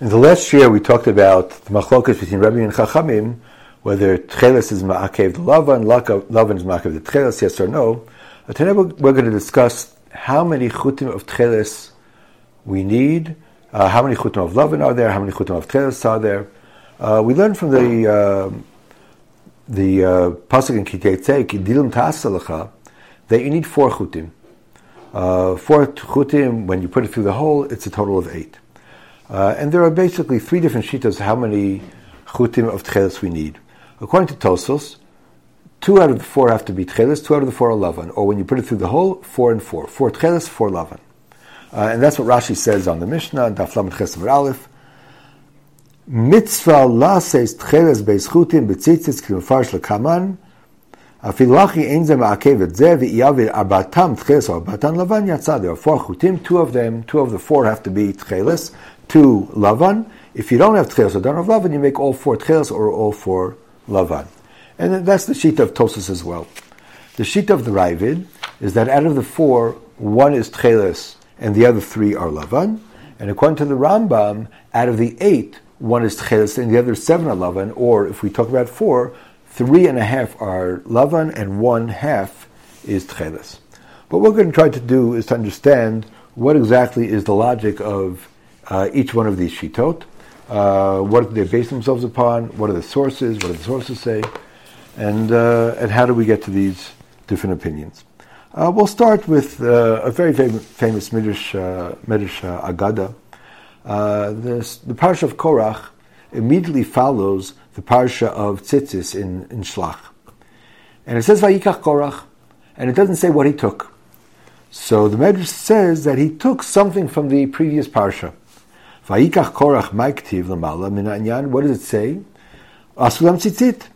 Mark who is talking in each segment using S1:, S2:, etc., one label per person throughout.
S1: In the last year, we talked about the machlokas between Rabbi and Chachamim, whether Tcheles is ma'akev the Lavan, Lavan is ma'akev the Tcheles, yes or no. Today we're going to discuss how many chutim of Tcheles we need, uh, how many chutim of Lavan are there, how many chutim of Tcheles are there. Uh, we learned from the uh, the pasuk in Kitei Kidilim Ta'asalacha, that you need four chutim. Uh, four chutim, when you put it through the hole, it's a total of eight. Uh, and there are basically three different shitas how many chutim of tchelis we need. According to Tosfos, two out of the four have to be tchelis, two out of the four are lavan. Or when you put it through the hole, four and four. Four tchelis, four lavan. Uh, and that's what Rashi says on the Mishnah, Daflam Lamed Aleph. Mitzvah la says tcheles beis chutim betzitzis k'mefarsh lekaman. Afilachi ein ze ma'akev et ze ve'iyavir arbatam tcheles or arbatam lavan yatzah. There are four chutim, two of them, two of the four have to be tcheles, two lavan. If you don't have tcheles or don't have lavan, you make all four tcheles or all four lavan. And that's the sheet of Tosfos as well. The sheet of the Ravid is that out of the four, one is tcheles and the other three are lavan. And according to the Rambam, out of the eight, one is tcheles and the other seven are lavan. Or if we talk about four, three and a half are lavan and one half is tcheles. What we're going to try to do is to understand what exactly is the logic of uh, each one of these shitot. Uh, what do they base themselves upon? What are the sources? What do the sources say? And, uh, and how do we get to these different opinions? Uh, we'll start with uh, a very fam- famous Midrash, Midrash Agada. This, the Parsha of Korach immediately follows the Parsha of Tzitzis in, in Shlach. And it says Vayikach Korach, and it doesn't say what he took. So the Medrash says that he took something from the previous Parsha. Vayikach Korach. What does it say? Asulam tzitzit.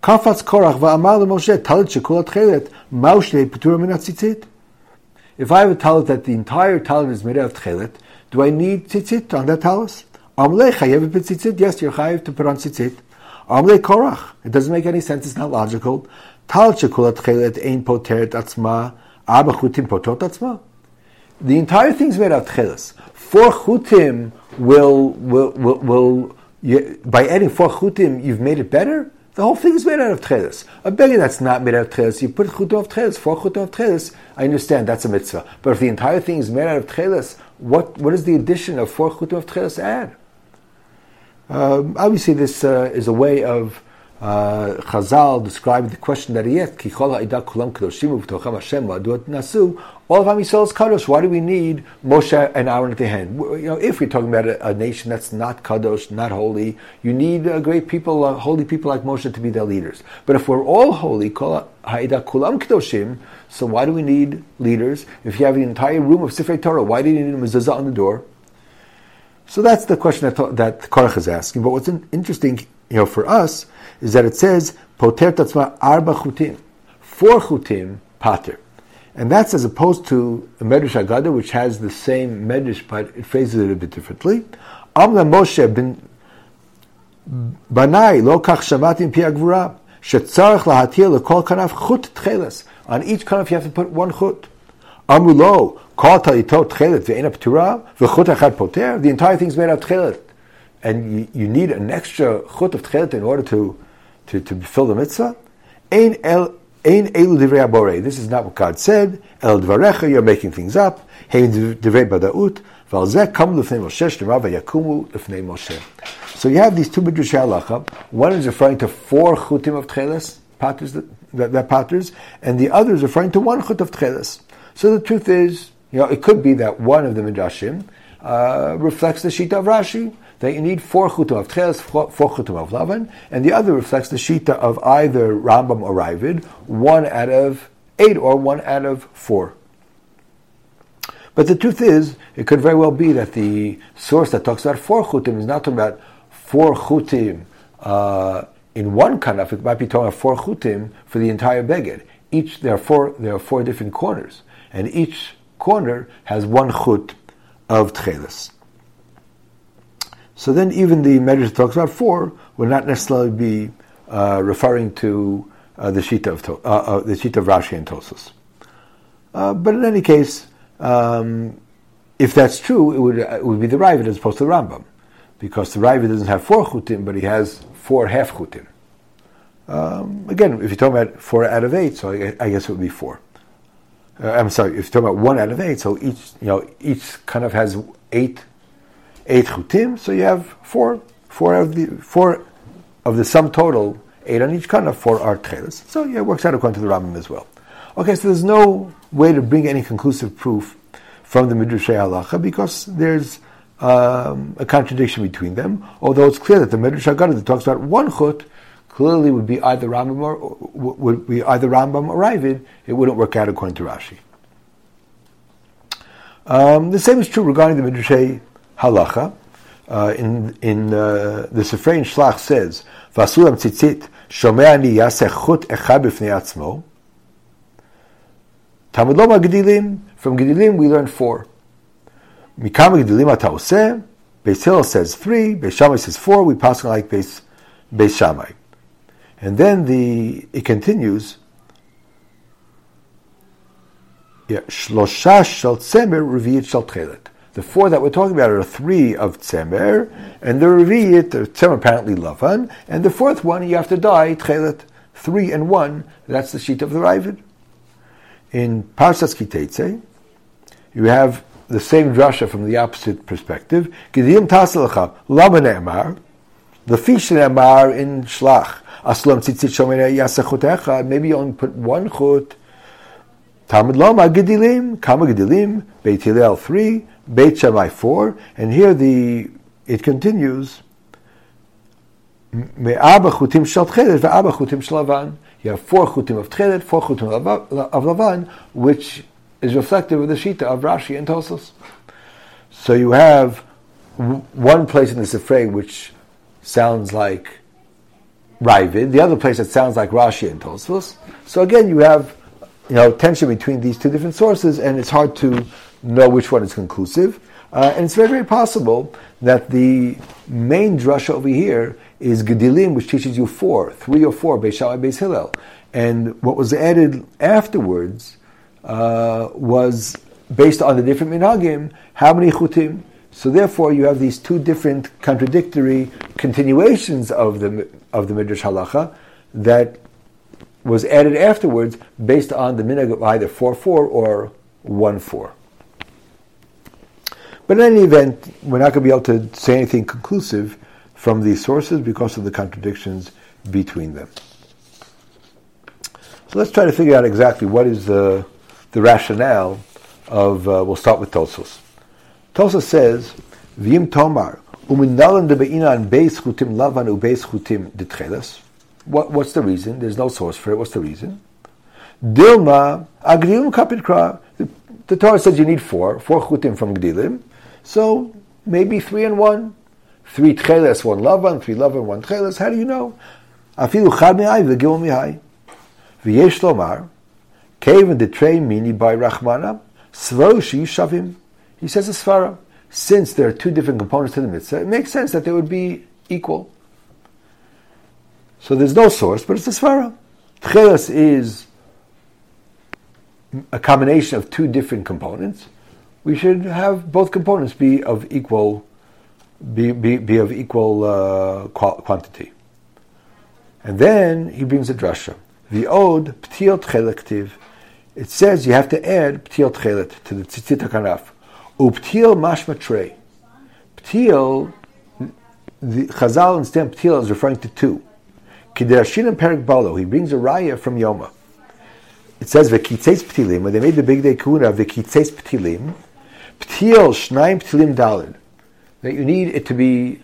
S1: Korach va'amar Moshe talit maushle min tzitzit. If I have a talit that the entire talit is made out of tchelet, do I need tzitzit on that talis? Amle chayev tzitzit. Yes, you're chayev to put on tzitzit. Amle Korach. It doesn't make any sense. It's not logical. Talit shekulat chelet ein poteret atzma. The entire thing is made out of tcheles. Four chutim will, will, will, will you, by adding four chutim, you've made it better? The whole thing is made out of tcheles. A beggar that's not made out of tcheles, you put chutim of tcheles, four chutim of tcheles, I understand, that's a mitzvah. But if the entire thing is made out of tcheles, what, what does the addition of four chutim of tcheles add? Um, obviously, this uh, is a way of uh, Chazal describing the question that he asked, kulam Hashem nasu, all of Am is kadosh. Why do we need Moshe and Aaron at the hand? You know, if we're talking about a, a nation that's not kadosh, not holy, you need uh, great people, uh, holy people like Moshe to be their leaders. But if we're all holy, kol kulam kadoshim, so why do we need leaders? If you have an entire room of Sifrei Torah, why do you need a mezuzah on the door? So that's the question that, that Korach is asking. But what's interesting, you know, for us is that it says poter tatzma arba chutim, four chutim pater, and that's as opposed to the Medrash Agada, which has the same Medrash but it phrases it a bit differently. Amla Moshe bin banai lo kach shamatim pi agvura shetzarich lahatir lekol kanaf chut tcheles. On each kanaf you have to put one chut. Amru lo kol talitot tchelet ve'ena ptura v'chut achad poter. The entire thing is made of tchelet, and you, you need an extra chut of tchelet in order to to, to fulfill the mitzvah. Ein el Ein elu divrei. This is not what God said. El dvarecha, you're making things up. Hein divrei badaut. So you have these two midrash halacha. One is referring to four chutim of tcheles, patters that, that, that and the other is referring to one chut of tcheles. So the truth is, you know, it could be that one of the midrashim uh, reflects the shita of Rashi that you need four chutim of tcheles, four chutim of lavan, and the other reflects the shita of either Rambam or Ravid, one out of eight or one out of four. But the truth is, it could very well be that the source that talks about four chutim is not talking about four chutim uh, in one kanaf. It might be talking about four chutim for the entire beged. Each there are four there are four different corners, and each corner has one chut of tcheles. So then even the measure talks about four would not necessarily be uh, referring to uh, the Shita of, uh, uh, the Shita of Rashi and Tosfos. Uh, but in any case, um, if that's true, it would, it would be the Ravid as opposed to the Rambam. because the Ravid doesn't have four chutim, but he has four half chutim. Um, again, if you're talking about four out of eight, so I, I guess it would be four. Uh, I'm sorry, if you're talking about one out of eight, so each you know each kind of has eight eight chutim, so you have four four of the four of the sum total, eight on each kind of four are tchelas. So yeah, it works out according to the Rambam as well. Okay, so there's no way to bring any conclusive proof from the Midrash Halacha because there's um, a contradiction between them. Although it's clear that the Midrash Haggadah that talks about one chut clearly would be either Rambam or would be either Rambam or Ravid. It wouldn't work out according to Rashi. Um, the same is true regarding the Midrash Halacha. Uh, in in uh, the Sefrein Shlach says, "Vasulam tzitzit shomeani yaseh chut atzmo." Talmud Loma Gedilim. From Gedilim we learn four. Mikama Gedilim Ataoseh. Beis Hillel says three. Beis Shammai says four. We pass like Beis Beis Shammai. And then the it continues. Yeah, Shlosha Shal Tzemer Reviyit Shal Tchelet. The four that we're talking about are three of Tzemer, and the Reviyit, Tzemer apparently Lavan, and the fourth one you have to die Tchelet. Three and one, that's the sheet of the Ravid. In Parshas Kitetze, you have the same drasha from the opposite perspective. Gidim tasalacha lama ne'emar, the fish ne'emar in Shlach. Aslam tzitzit shomene yasechut Maybe you only put one chut. Talmud lama gedilim, kama gedilim, Beit Hillel three, Beit Shammai four, and here the it continues. Chutim shel tchelet ve'aba chutim shel lavan. You have four chutim of tchelet, four chutim of lavan, which is reflective of the shita of Rashi and Tosfos. So you have one place in the Sifrei which sounds like Ravid, the other place that sounds like Rashi and Tosfos. So again, you have you know tension between these two different sources, and it's hard to know which one is conclusive. Uh, and it's very, very possible that the main drasha over here is Gedilim, which teaches you four, three or four, Beis Shammai, Beis Hillel. And what was added afterwards uh, was based on the different minhagim, how many chutim. So therefore, you have these two different contradictory continuations of the of the midrash halacha that was added afterwards based on the minhag of either four four or one four. But in any event, we're not going to be able to say anything conclusive from these sources because of the contradictions between them. So let's try to figure out exactly what is the, the rationale of, uh, we'll start with Tosfos. Tosfos says, V'im tomar, u'minalan debe'inan beis chutim lavan u'beis chutim detcheles. What, what's the reason? There's no source for it. What's the reason? Dilma agrium kapit The Torah says you need four, four chutim from Gdilim. So maybe three and one. Three tcheles, one lavan, three lavan, one tcheles. How do you know? Afilu chad mi'ai v'gil mi'ai. V'yesh lomar, keven detrei mini by rachmana, svoshi shavim. He says a svara. Since there are two different components to the mitzvah, it makes sense that they would be equal. So there's no source, but it's a svara. Tcheles is a combination of two different components we should have both components be of equal be, be, be of equal uh, quantity. And then he brings a drasha. The ode ptiot chelektiv. It says you have to add ptiot chelet to the tzitzit kanaf. Uptil mashma trey. Ptil, the Chazal instead ptil is referring to two. Kiderashin and Perik Balo. He brings a raya from Yoma. It says v'kitzes ptilim. When they made the bigdei kehuna v'kitzes ptilim, Ptil shnaim ptilim dalid. That you need it to be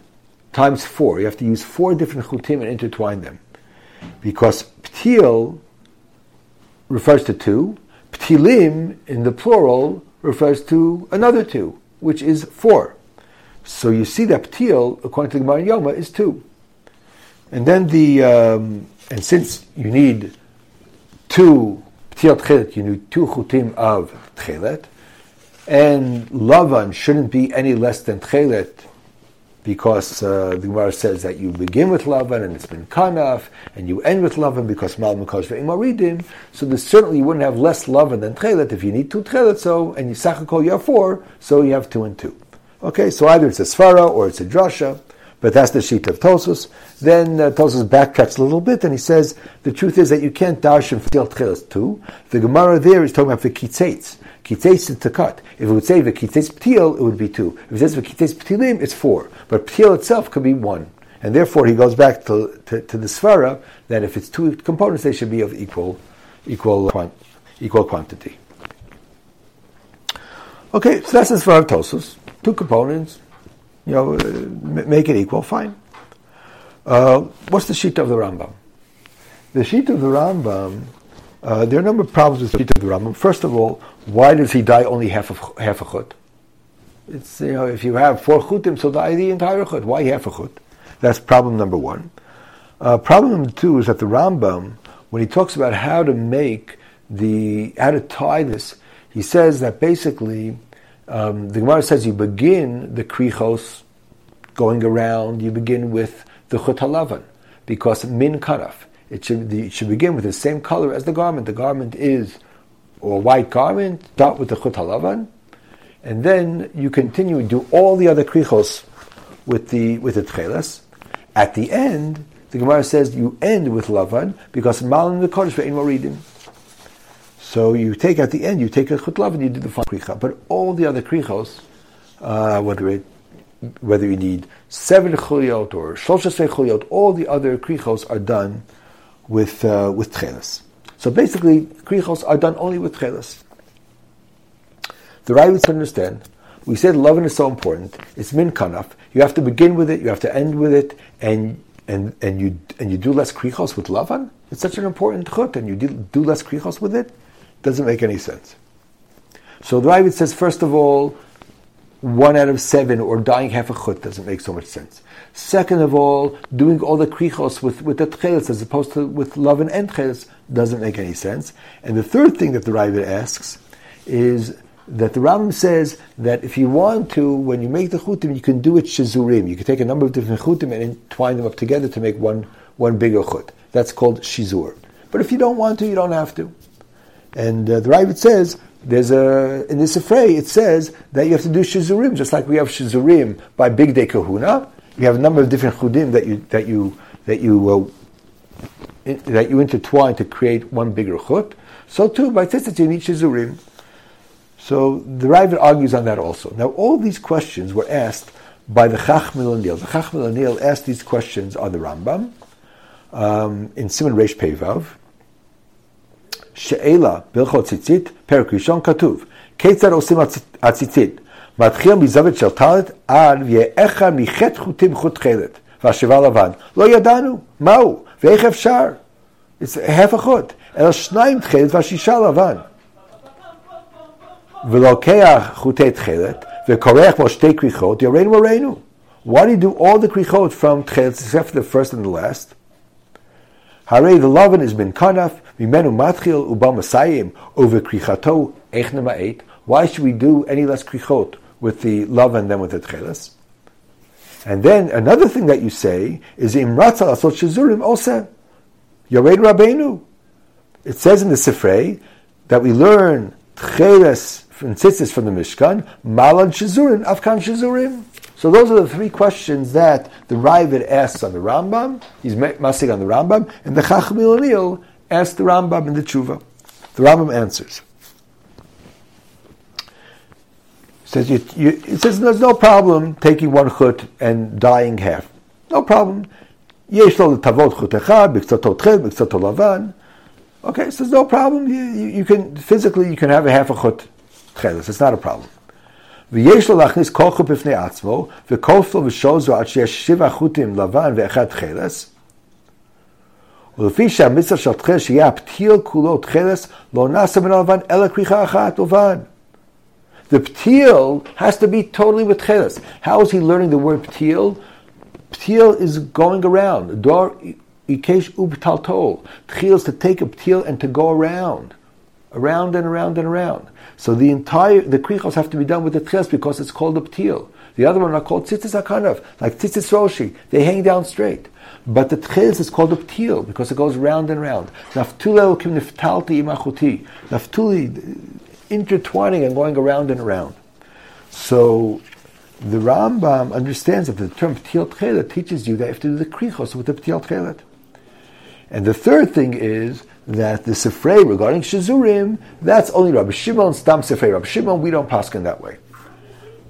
S1: times four. You have to use four different chutim and intertwine them. Because ptil refers to two, ptilim in the plural refers to another two, which is four. So you see that ptil, according to the Gemara Yoma, is two. And then the, um, and since you need two tchelet, you need two chutim of tchelet, and Lavan shouldn't be any less than Tchelet, because uh, the Gemara says that you begin with Lavan and it's been Kanaf, and you end with Lavan because Mal Makash Ve'imaridim. So this certainly you wouldn't have less Lavan than Tchelet if you need two Tchelet, so, and you Sachakol you have four, so you have two and two. Okay, so either it's a svara or it's a drasha, but that's the sheet of Tosfos. Then uh, Tosfos backtracks a little bit and he says the truth is that you can't dash and tchilas too. The Gemara there is talking about the kitzates. Kitzates is to cut. If it would say the kitzates ptil, it would be two. If it says the kitzates ptilim, it's four. But ptil itself could be one. And therefore he goes back to, to, to the svara that if it's two components, they should be of equal, equal, equal quantity. Okay, so that's the svara of Tosus. Two components, you know, make it equal, fine. Uh, what's the sheet of the Rambam? The sheet of the Rambam, uh, there are a number of problems with the sheet of the Rambam. First of all, why does he die only half of half a chut? It's you know, if you have four chutim, so die the entire chut. Why half a chut? That's problem number one. Uh, problem number two is that the Rambam, when he talks about how to make the how to tie this, he says that basically um, the Gemara says you begin the krichos going around. You begin with the chut halavan because min kanaf. It should, it should begin with the same color as the garment. The garment is a white garment. Start with the chut halavan, and then you continue do all the other krichos with the with the tchelas. At the end, the Gemara says you end with lavan because malin the kodesh ve'in moridim. So you take at the end, you take a chutlav and you do the final kricha. But all the other krichos, uh, whether it, whether you need seven chuliot or shloshesei chuliot, all the other krichos are done with uh, with tchelas. So basically, krichos are done only with tchelas. The right to understand. We said loving is so important. It's min kanaf. You have to begin with it. You have to end with it, and and and you and you do less krichos with lavan. It's such an important chut, and you do, do less krichos with it. Doesn't make any sense. So the Ravid says, first of all, one out of seven or dying half a chut doesn't make so much sense. Second of all, doing all the krichos with, with the tchelis as opposed to with love and entchelis doesn't make any sense. And the third thing that the Ravid asks is that the Rambam says that if you want to, when you make the chutim, you can do it shizurim. You can take a number of different chutim and entwine them up together to make one, one bigger chut. That's called shizur. But if you don't want to, you don't have to. And uh, the Ravid says there's a in this affray it says that you have to do shizurim just like we have shizurim by bigdei kahuna. You have a number of different chudim that you that you that you uh, in, that you intertwine to create one bigger chut. So too by tzitzit you need shizurim. So the Ravid argues on that also. Now all these questions were asked by the Chachmei Lunel. The Chachmei Lunel asked these questions on the Rambam um, in Simon Reish Pevav. שאלה בהלכות ציצית, פרק ראשון כתוב, כיצד עושים הציצית? מתחיל מזווית של טלת עד ויהיה אחד מחטא חוטים חוט תכלת, והשבעה לבן. לא ידענו, מהו, ואיך אפשר? half החוט, אלא שניים תכלת והשישה לבן. ולוקח חוטי תכלת, וכורך בו שתי כריכות, יראנו וראינו. Why do you do all the krichot from tchelet except for the first and the last? Hare the lovin has been kanaf, mimenu matchil over krichato echna eight. Why should we do any less krichot with the lovin than with the tcheles? And then another thing that you say is imratza asot shizurim osa. Yared Rabbeinu. It says in the Sifrei that we learn tcheles from tzitzis from the Mishkan, malan shizurim, afkan shizurim. So those are the three questions that the Ravid asks on the Rambam. He's masking on the Rambam, and the Chacham O'Neill asks the Rambam in the Tshuva. The Rambam answers. says you, you, it says there's no problem taking one chut and dying half. No problem. יש לו לטבות חוט אחד, בקצתו תחל, בקצתו לבן. Okay, so there's no problem. You, you, you, can, physically, you can have a half a chut tchelis. It's not a problem. ויש לו להכניס כל חוט בפני עצמו, וכופלו ושוזו עד שיש שבע חוטים לבן ואחד חלס. ולפי שהמצווה של תחילס שיהיה הפתיל כולו תחילס, לא נעשה מן הלבן אלא כריכה אחת לבן. The ptil has to be totally with cheles. How is he learning the word ptil? Ptil is going around. Dor ikesh ubtaltol. Ptil is to take a ptil and to go around, around and around and around. So the entire the krichos have to be done with the tchilas because it's called a ptil. The other one are called tzitzis akanav, like tzitzis roshi. They hang down straight. But the tchilas is called a ptil because it goes round and round. Niftalti imachuti. Naftuli intertwining and going around and around. So the Rambam understands that the term Ptil Tchelet teaches you that you have to do the krichos with the Ptil Tchelet. And the third thing is that the Sifrei regarding Shazurim, that's only Rabbi Shimon, Stam Sifrei. Rabbi Shimon, we don't pass in that way.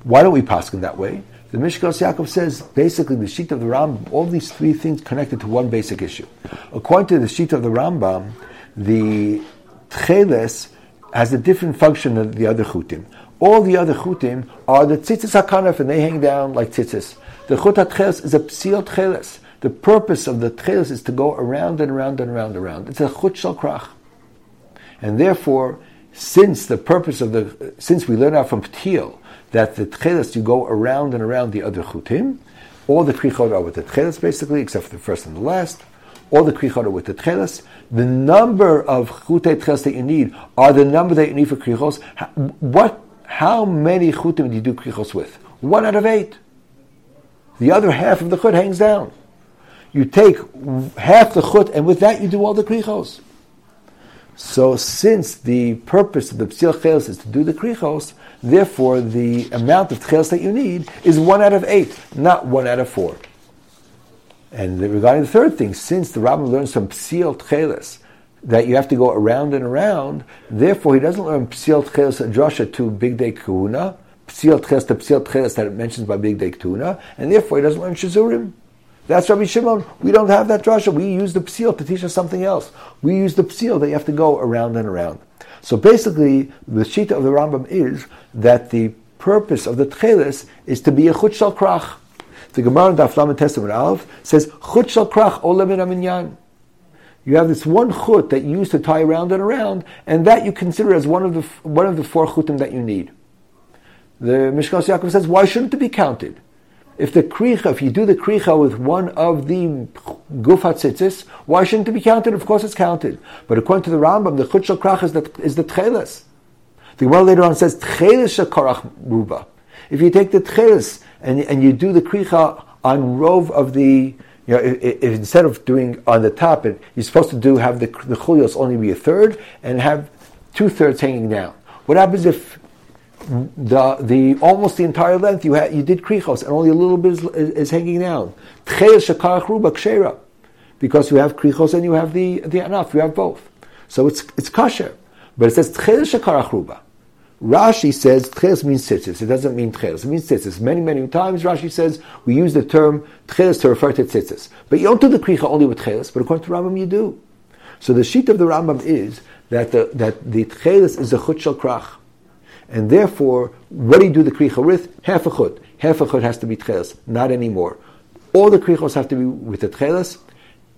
S1: Why don't we pass in that way? The Mishkas Yaakov says basically the sheet of the Rambam, all these three things connected to one basic issue. According to the sheet of the Rambam, the Tcheles has a different function than the other chutim. All the other chutim are the tzitzis hakanaf, and they hang down like tzitzis. The chut hatcheles is a psil tcheles. The purpose of the tcheles is to go around and around and around and around. It's a chut shal krach. And therefore, since the purpose of the, since we learn out from ptil that the tcheles you go around and around the other chutim, all the krichot are with the tcheles basically, except for the first and the last. All the krichot are with the tcheles. The number of chutei tcheles that you need are the number that you need for krichos. What how many chutim do you do krichos with? One out of eight. The other half of the chut hangs down. You take half the chut, and with that you do all the krichos. So, since the purpose of the psil is to do the krichos, therefore the amount of cheles that you need is one out of eight, not one out of four. And regarding the third thing, since the Rambam learns from psil cheles that you have to go around and around. Therefore, he doesn't learn Psil Tcheles Drasha to Bigdei Kahuna, Psil Tcheles to Psil Tcheles that it mentions by Bigdei Kahuna, and therefore he doesn't learn Shazurim. That's Rabbi Shimon. We don't have that drasha. We use the psil to teach us something else. We use the psil that you have to go around and around. So basically, the shita of the Rambam is that the purpose of the tchelis is to be a chut shal krach. The Gemara in Daf Lamed Testament Aleph says chut shal krach olam in you have this one chut that you use to tie around and around, and that you consider as one of the one of the four chutim that you need. The Mishkas Yaakov says, why shouldn't it be counted? If the kricha, if you do the kricha with one of the gufat tzitzis, why shouldn't it be counted? Of course, it's counted. But according to the Rambam, the chut krach is the is the tcheles. The later on says tcheles shakarach ruba. If you take the tcheles and and you do the kricha on rove of the you know, if, if, instead of doing on the top, it, you're supposed to do have the the chulios only be a third and have two thirds hanging down. What happens if the the almost the entire length you had you did krichos and only a little bit is, is, hanging down? Because you have krichos and you have the the anaf, you have both. So it's it's kasher, but it says tcheles shekarach ruba. Rashi says tcheles means tzitzis. It doesn't mean tcheles. It means tzitzis. Many, many times Rashi says we use the term tcheles to refer to tzitzis. But you don't do the kricha only with tcheles, but according to Rambam you do. So the sheet of the Rambam is that the, that the tcheles is a chut shel krach. And therefore, what do you do the kricha with? Half a chut. Half a chut has to be tcheles, not anymore. All the krichos have to be with the tcheles,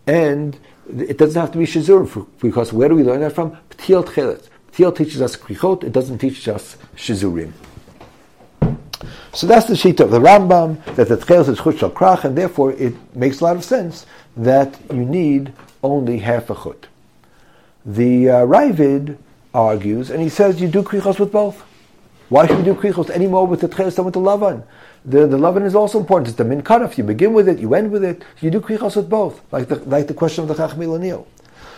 S1: and it doesn't have to be shizur, because where do we learn that from? Ptil tcheles. Thiel teaches us krichot, it doesn't teach us shizurim. So that's the sheet of the Rambam, that the Tcheles is chut krach, and therefore it makes a lot of sense that you need only half a chut. The uh, Ravid argues, and he says you do krichos with both. Why should you do krichos anymore with the Tcheles than with the Lavan? The, the Lavan is also important. It's the min kanaf. You begin with it, you end with it. You do krichos with both, like the, like the question of the Chachmil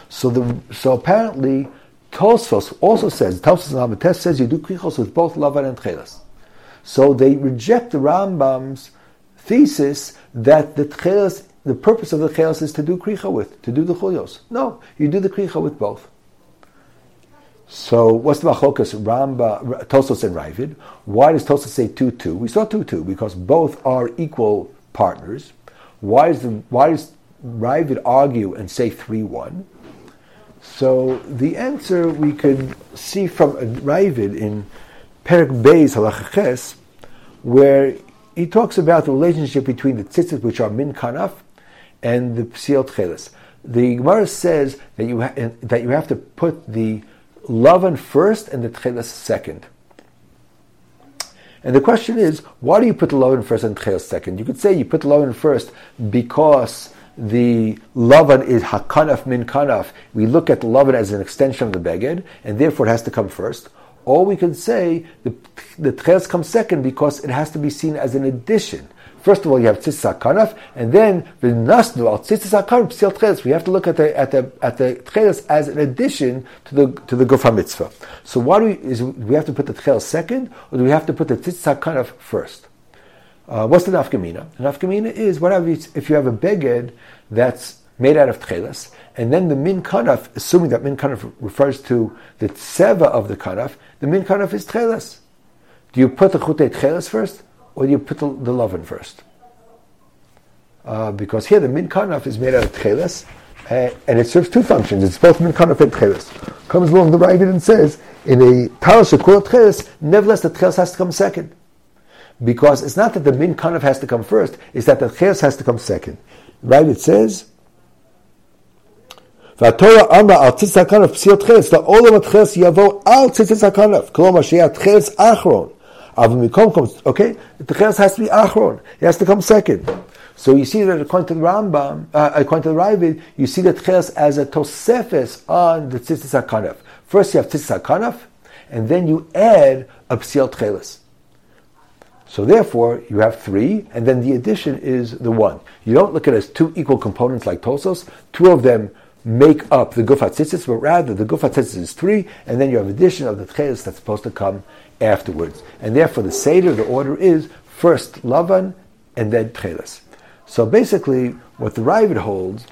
S1: So, the, so apparently, Tosfos also says, Tosfos and Hamates says you do krichos with both lavan and tchelas. So they reject the Rambam's thesis that the tchelas, the purpose of the tchelas is to do kricha with, to do the chulios. No, you do the kricha with both. So what's the machokas Ramba, Tosfos and Ravid? Why does Tosfos say two two? We saw two two because both are equal partners. Why does the, why does Ravid argue and say three one? So the answer we could see from Ravid in Perik Beis Halachaches, where he talks about the relationship between the tzitzit, which are min kanaf, and the psil tcheles. The Gemara says that you ha- that you have to put the lavan first and the tcheles second. And the question is, why do you put the lavan first and tcheles second? You could say you put the lavan first because the lavan is hakanaf min kanaf. We look at the lavan as an extension of the beged, and therefore it has to come first. Or we can say the the tches comes second because it has to be seen as an addition. First of all, you have tzitzis kanaf, and then the nasnu al tzitzis kanaf psil tcheles. We have to look at the at the at the tcheles as an addition to the to the gufa mitzvah. So why do we is we have to put the tcheles second, or do we have to put the tzitzis kanaf first? Uh, what's the nafkamina? The nafkamina is whatever if you have a beged that's made out of tchelas, and then the min kanaf, assuming that min kanaf refers to the tseva of the kanaf, the min kanaf is tchelas. Do you put the chute tchelas first, or do you put the, the lovin first? Uh, because here the min kanaf is made out of tchelas, uh, and it serves two functions. It's both min kanaf and tchelas. Comes along the right and says in a tal shekul tchelas, nevertheless the tchelas has to come second. Because it's not that the min kanaf has to come first, it's that the tchelas has to come second. Right? It says, והתורה אמרה על ציץ הכנף פסיל תחילס, לעולם התחילס יבוא על ציץ הכנף, כלומר שיהיה תחילס אחרון. Avimikom comes, okay, the Techeres has to be Achron. it has to come second. So you see that according to the Rambam, uh, according to the Ravid, you see the Techeres as a Tosefes on the Tzitzis HaKanaf. First you have Tzitzis HaKanaf, and then you add a Psil Techeres. So therefore, you have three, and then the addition is the one. You don't look at it as two equal components like Tosfos. Two of them make up the Gufat Tzitzis, but rather the Gufat Tzitzis is three, and then you have addition of the Tcheles that's supposed to come afterwards. And therefore, the seder, the order is first lavan and then tchelis. So basically, what the Ravid holds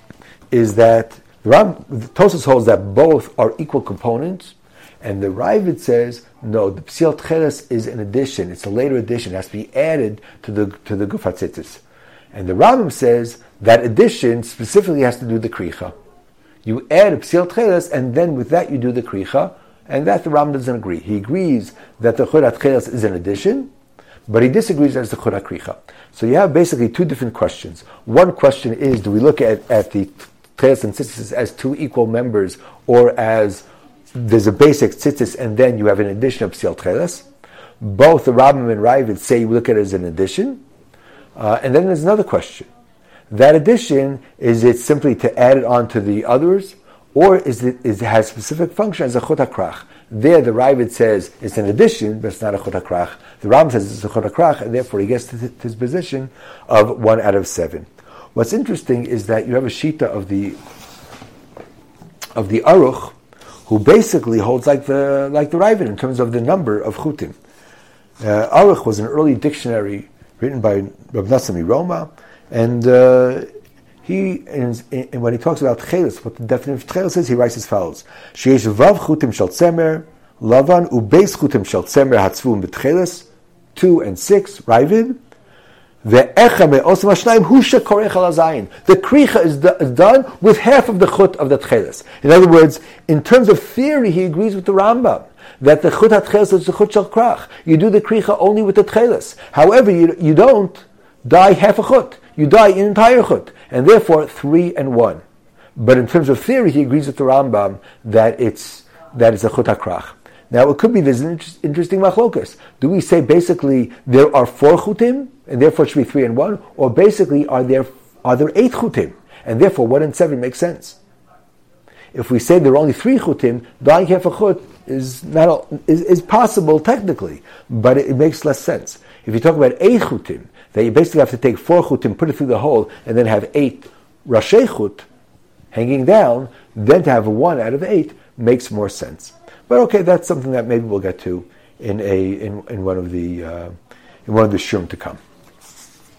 S1: is that the, Ram, the Tosfos holds that both are equal components, and the Ravid says no. The psil tchelis is an addition; it's a later addition; it has to be added to the to the gufat tzitzis. And the Rambam says that addition specifically has to do the kricha. You add a psil tcheles, and then with that you do the kricha, and that the Ram doesn't agree. He agrees that the churat tcheles is an addition, but he disagrees that it's the churat kricha. So you have basically two different questions. One question is, do we look at, at the tcheles and tzitzis as two equal members, or as there's a basic tzitzis, and then you have an addition of psil tcheles? Both the Rambam and Ravid say you look at it as an addition. Uh, and then there's another question. That addition, is it simply to add it on to the others, or is it, is it has specific function as a chut hakrach? There, the Ravid says it's an addition, but it's not a chut hakrach. The Ram says it's a chut hakrach, and therefore he gets to his position of one out of seven. What's interesting is that you have a shita of the of the Aruch, who basically holds like the like the Ravid in terms of the number of chutim. Uh, Aruch was an early dictionary written by Rav Nassim Roma, and uh, he, in, when he talks about tchelis, what the definition of tchelis is, he writes as follows: Sheyesh vav chutim shel tzemer, lavan ubeis chutim shel tzemer hatzvum betchelis, two and six, Ravid. The kricha is, do, is done with half of the chut of the tchelis. In other words, in terms of theory, he agrees with the Rambam that the chut hatchelis is the chut shel krach. You do the kricha only with the tchelis. However, you, you don't die half a chut you die in entire chut, and therefore three and one. But in terms of theory, he agrees with the Rambam that it's that it's a chut hakrach. Now it could be there's an inter- interesting machlokas. Do we say basically there are four chutim and therefore it should be three and one, or basically are there are there eight chutim and therefore one and seven makes sense? If we say there are only three chutim, dying half a chut is not is, is possible technically, but it, it makes less sense. If you talk about eight chutim, that you basically have to take four chutim, put it through the hole, and then have eight rashi chut hanging down, then to have one out of eight makes more sense. But okay, that's something that maybe we'll get to in a in, in one of the uh, in one of the shum to come.